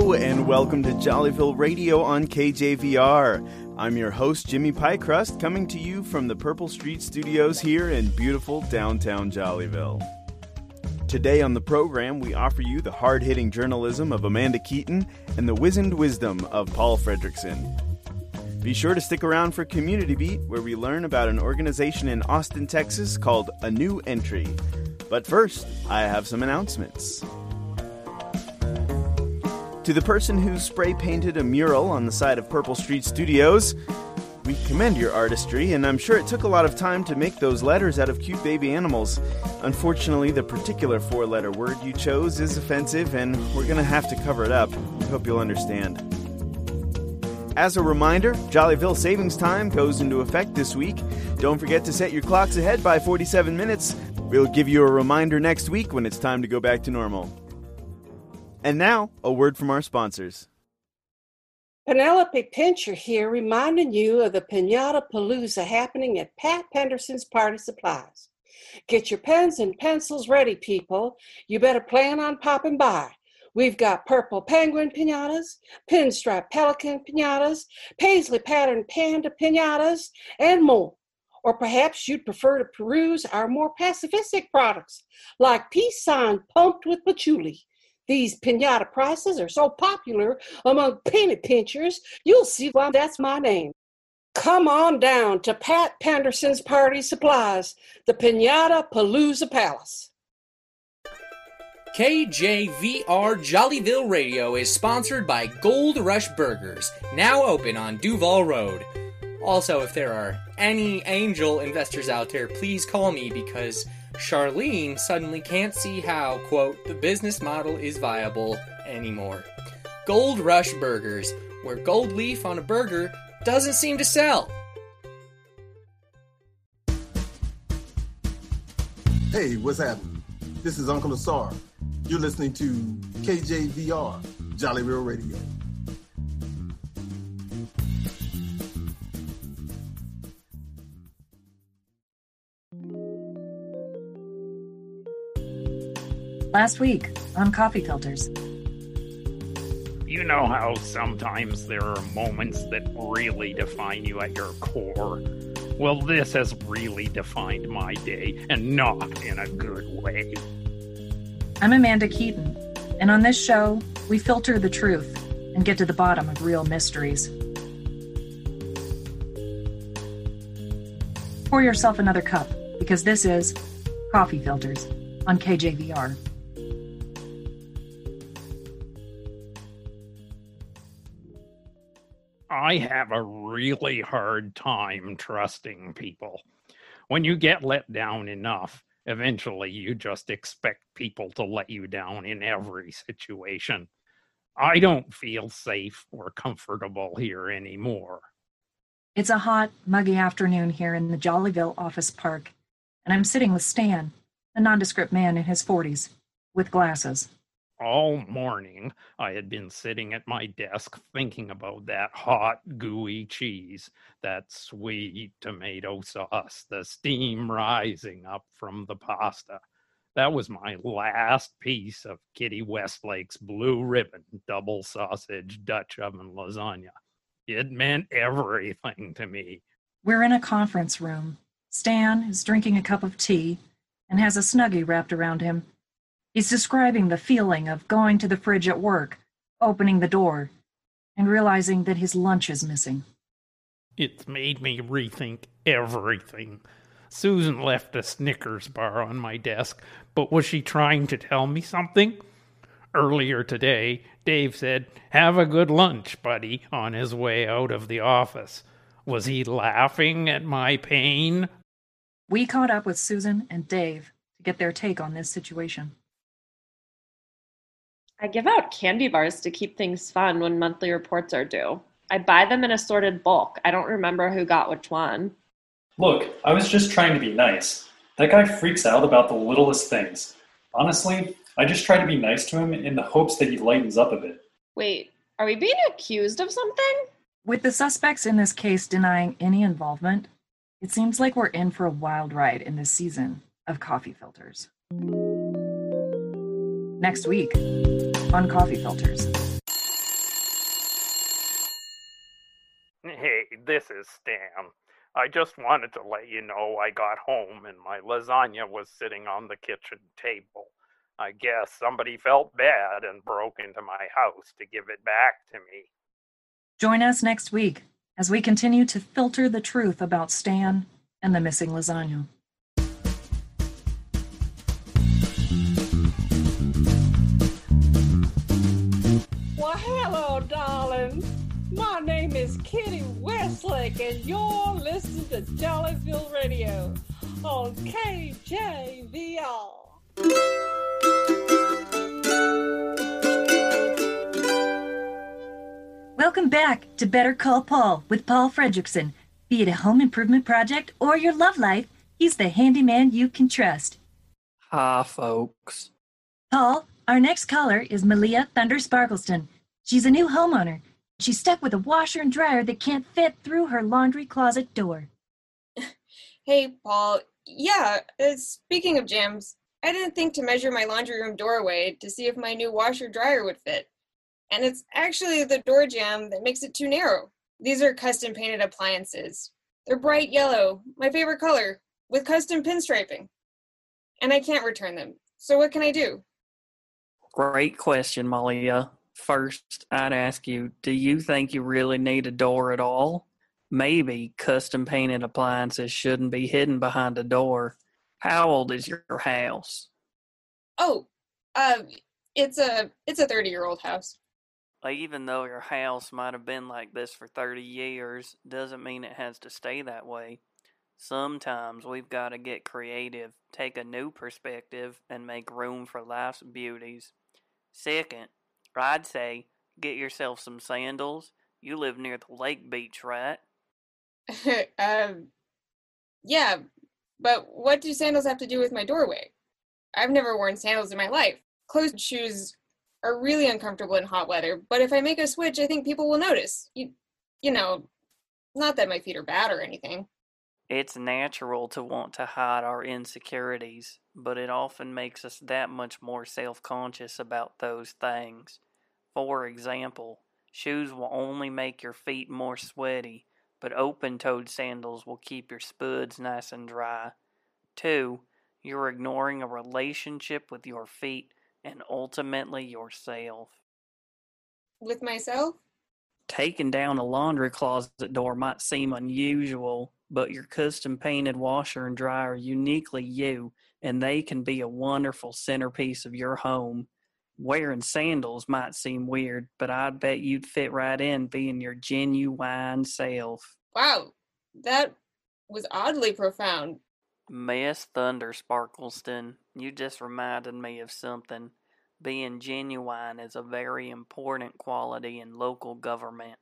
And welcome to Jollyville Radio on KJVR. I'm your host, Jimmy Pykrust, coming to you from the Purple Street Studios here in beautiful downtown Jollyville. Today on the program, we offer you the hard hitting journalism of Amanda Keeton and the wizened wisdom of Paul Fredrickson. Be sure to stick around for Community Beat, where we learn about an organization in Austin, Texas called A New Entry. But first, I have some announcements. To the person who spray painted a mural on the side of Purple Street Studios, we commend your artistry, and I'm sure it took a lot of time to make those letters out of cute baby animals. Unfortunately, the particular four letter word you chose is offensive, and we're gonna have to cover it up. I hope you'll understand. As a reminder, Jollyville Savings Time goes into effect this week. Don't forget to set your clocks ahead by 47 minutes. We'll give you a reminder next week when it's time to go back to normal. And now, a word from our sponsors. Penelope Pincher here, reminding you of the Pinata Palooza happening at Pat Penderson's Party Supplies. Get your pens and pencils ready, people. You better plan on popping by. We've got purple penguin pinatas, pinstripe pelican pinatas, paisley pattern panda pinatas, and more. Or perhaps you'd prefer to peruse our more pacifistic products like peace sign pumped with patchouli these pinata prices are so popular among penny pinchers, you'll see why that's my name. Come on down to Pat Penderson's Party Supplies, the Pinata Palooza Palace. KJVR Jollyville Radio is sponsored by Gold Rush Burgers, now open on Duval Road. Also, if there are any angel investors out there, please call me because Charlene suddenly can't see how, quote, the business model is viable anymore. Gold Rush Burgers, where gold leaf on a burger doesn't seem to sell. Hey, what's happening? This is Uncle Asar. You're listening to KJVR, Jolly Real Radio. Last week on Coffee Filters. You know how sometimes there are moments that really define you at your core? Well, this has really defined my day, and not in a good way. I'm Amanda Keeton, and on this show, we filter the truth and get to the bottom of real mysteries. Pour yourself another cup because this is Coffee Filters on KJVR. I have a really hard time trusting people. When you get let down enough, eventually you just expect people to let you down in every situation. I don't feel safe or comfortable here anymore. It's a hot, muggy afternoon here in the Jollyville office park, and I'm sitting with Stan, a nondescript man in his 40s, with glasses all morning I had been sitting at my desk thinking about that hot, gooey cheese, that sweet tomato sauce, the steam rising up from the pasta. That was my last piece of Kitty Westlake's blue ribbon double sausage Dutch oven lasagna. It meant everything to me. We're in a conference room. Stan is drinking a cup of tea and has a snuggie wrapped around him He's describing the feeling of going to the fridge at work, opening the door, and realizing that his lunch is missing. It's made me rethink everything. Susan left a Snickers bar on my desk, but was she trying to tell me something? Earlier today, Dave said, Have a good lunch, buddy, on his way out of the office. Was he laughing at my pain? We caught up with Susan and Dave to get their take on this situation. I give out candy bars to keep things fun when monthly reports are due. I buy them in assorted bulk. I don't remember who got which one. Look, I was just trying to be nice. That guy freaks out about the littlest things. Honestly, I just try to be nice to him in the hopes that he lightens up a bit. Wait, are we being accused of something? With the suspects in this case denying any involvement, it seems like we're in for a wild ride in this season of coffee filters. Next week, on coffee filters. Hey, this is Stan. I just wanted to let you know I got home and my lasagna was sitting on the kitchen table. I guess somebody felt bad and broke into my house to give it back to me. Join us next week as we continue to filter the truth about Stan and the missing lasagna. Kitty Westlake, and you're listening to Jollyville Radio on KJVR. Welcome back to Better Call Paul with Paul Fredrickson. Be it a home improvement project or your love life, he's the handyman you can trust. Hi, folks. Paul, our next caller is Malia Thunder Sparkleston. She's a new homeowner. She's stuck with a washer and dryer that can't fit through her laundry closet door. Hey, Paul. Yeah, uh, speaking of jams, I didn't think to measure my laundry room doorway to see if my new washer dryer would fit. And it's actually the door jamb that makes it too narrow. These are custom painted appliances. They're bright yellow, my favorite color, with custom pinstriping. And I can't return them. So what can I do? Great question, Malia. First, I'd ask you do you think you really need a door at all? Maybe custom painted appliances shouldn't be hidden behind a door. How old is your house? Oh, uh, it's a it's a 30 year old house. Even though your house might have been like this for 30 years, doesn't mean it has to stay that way. Sometimes we've got to get creative, take a new perspective, and make room for life's beauties. Second, I'd say get yourself some sandals. You live near the lake beach, right? um, yeah, but what do sandals have to do with my doorway? I've never worn sandals in my life. Closed shoes are really uncomfortable in hot weather, but if I make a switch, I think people will notice. You, you know, not that my feet are bad or anything. It's natural to want to hide our insecurities, but it often makes us that much more self conscious about those things. For example, shoes will only make your feet more sweaty, but open toed sandals will keep your spuds nice and dry. Two, you're ignoring a relationship with your feet and ultimately yourself. With myself? Taking down a laundry closet door might seem unusual, but your custom painted washer and dryer uniquely you, and they can be a wonderful centerpiece of your home. Wearing sandals might seem weird, but I bet you'd fit right in being your genuine self. Wow, that was oddly profound. Miss Thunder Sparkleston, you just reminded me of something. Being genuine is a very important quality in local government.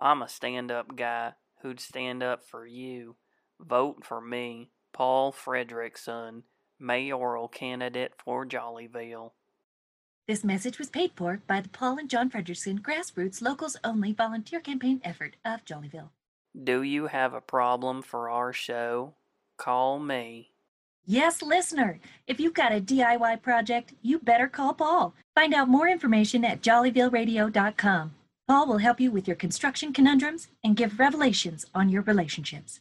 I'm a stand up guy who'd stand up for you. Vote for me, Paul Fredrickson, mayoral candidate for Jollyville. This message was paid for by the Paul and John Fredrickson Grassroots Locals Only volunteer campaign effort of Jollyville. Do you have a problem for our show? Call me. Yes, listener. If you've got a DIY project, you better call Paul. Find out more information at jollyvilleradio.com. Paul will help you with your construction conundrums and give revelations on your relationships.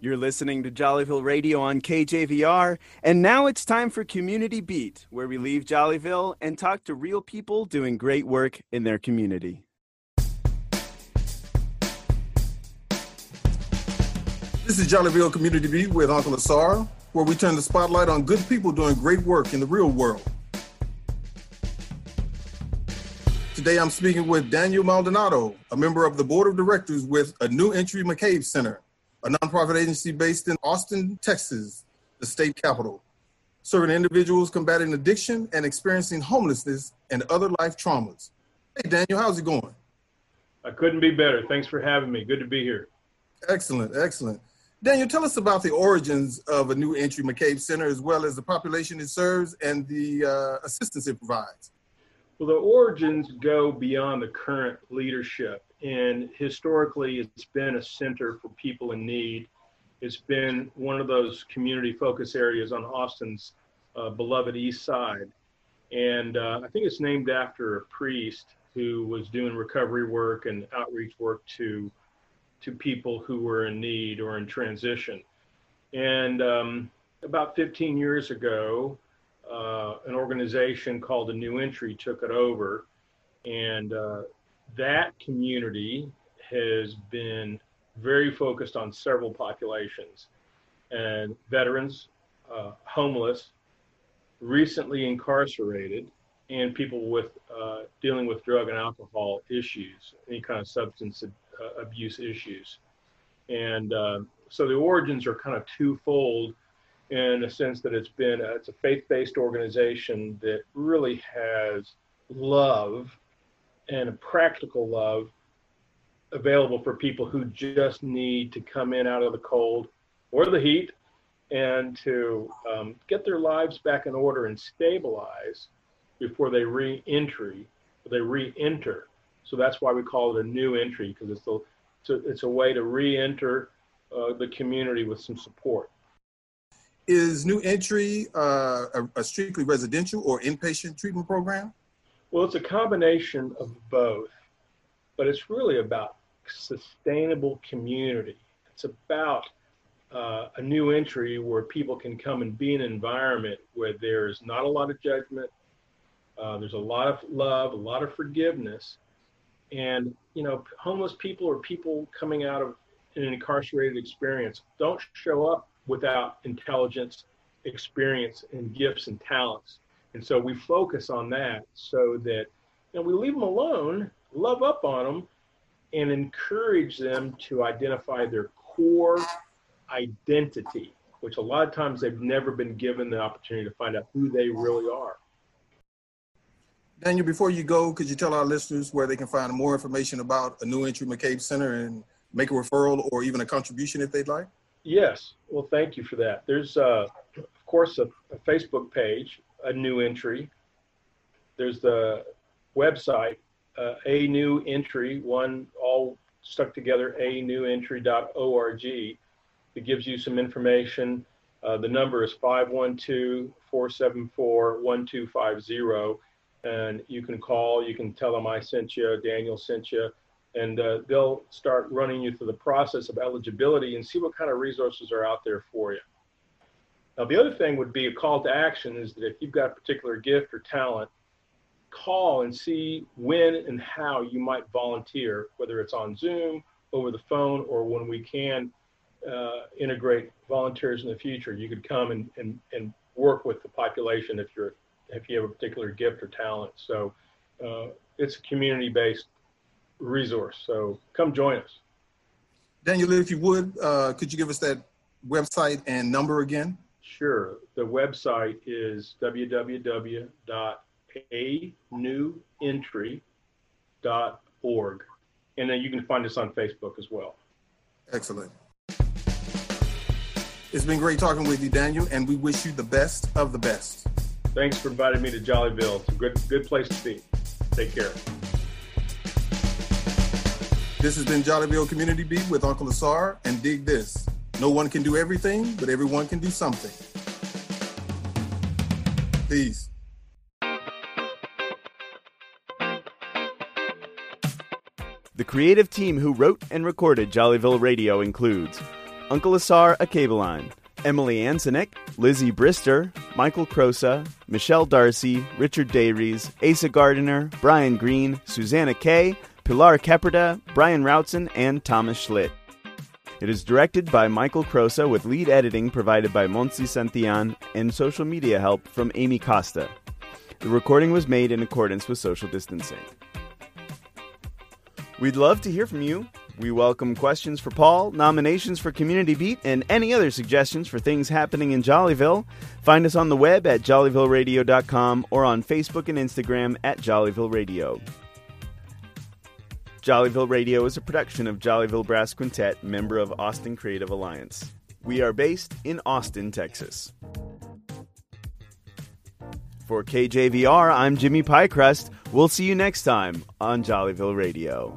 You're listening to Jollyville Radio on KJVR, and now it's time for Community Beat, where we leave Jollyville and talk to real people doing great work in their community. This is Jollyville Community Beat with Uncle Asar, where we turn the spotlight on good people doing great work in the real world. Today I'm speaking with Daniel Maldonado, a member of the board of directors with a New Entry McCabe Center, a nonprofit agency based in Austin, Texas, the state capital, serving individuals combating addiction and experiencing homelessness and other life traumas. Hey, Daniel, how's it going? I couldn't be better. Thanks for having me. Good to be here. Excellent, excellent. Daniel, tell us about the origins of a new entry McCabe Center, as well as the population it serves and the uh, assistance it provides. Well, the origins go beyond the current leadership, and historically, it's been a center for people in need. It's been one of those community focus areas on Austin's uh, beloved East Side. And uh, I think it's named after a priest who was doing recovery work and outreach work to to people who were in need or in transition. And um, about 15 years ago, uh, an organization called a New Entry took it over, and uh, that community has been very focused on several populations and veterans, uh, homeless, recently incarcerated, and people with uh, dealing with drug and alcohol issues, any kind of substance uh, abuse issues. And uh, so the origins are kind of twofold in a sense that it's been a, it's a faith-based organization that really has love and a practical love available for people who just need to come in out of the cold or the heat and to um, get their lives back in order and stabilize before they re-entry they re-enter so that's why we call it a new entry because it's a, it's a, it's a way to re-enter uh, the community with some support is new entry uh, a, a strictly residential or inpatient treatment program well it's a combination of both but it's really about sustainable community. It's about uh, a new entry where people can come and be in an environment where there's not a lot of judgment, uh, there's a lot of love, a lot of forgiveness, and you know, homeless people or people coming out of an incarcerated experience don't show up without intelligence, experience, and gifts and talents. And so we focus on that so that you know, we leave them alone, love up on them, and encourage them to identify their core identity, which a lot of times they've never been given the opportunity to find out who they really are. Daniel, before you go, could you tell our listeners where they can find more information about a New Entry McCabe Center and make a referral or even a contribution if they'd like? Yes. Well, thank you for that. There's, uh, of course, a, a Facebook page, a New Entry. There's the website, uh, a new entry, one all stuck together, a new entry.org. It gives you some information. Uh, the number is 512 474 1250. And you can call, you can tell them I sent you, Daniel sent you, and uh, they'll start running you through the process of eligibility and see what kind of resources are out there for you. Now, the other thing would be a call to action is that if you've got a particular gift or talent, call and see when and how you might volunteer, whether it's on Zoom, over the phone, or when we can uh, integrate volunteers in the future. You could come and, and, and work with the population if you're if you have a particular gift or talent. So uh, it's a community-based resource. So come join us. Daniel, if you would, uh, could you give us that website and number again? Sure. The website is www a new entry.org. And then you can find us on Facebook as well. Excellent. It's been great talking with you, Daniel, and we wish you the best of the best. Thanks for inviting me to Jollyville. It's a good, good place to be. Take care. This has been Jollyville Community Beat with Uncle Asar and Dig This. No one can do everything, but everyone can do something. Peace. The creative team who wrote and recorded Jollyville Radio includes Uncle Asar Akabeline, Emily Ansonik, Lizzie Brister, Michael Crosa, Michelle Darcy, Richard Dayries, Asa Gardiner, Brian Green, Susanna Kay, Pilar Keperda, Brian Routson, and Thomas Schlitt. It is directed by Michael Crosa with lead editing provided by Monsi Santillan and social media help from Amy Costa. The recording was made in accordance with social distancing. We'd love to hear from you. We welcome questions for Paul, nominations for Community Beat, and any other suggestions for things happening in Jollyville. Find us on the web at jollyvilleradio.com or on Facebook and Instagram at Jollyville Radio. Jollyville Radio is a production of Jollyville Brass Quintet, member of Austin Creative Alliance. We are based in Austin, Texas. For KJVR, I'm Jimmy Pykrust. We'll see you next time on Jollyville Radio.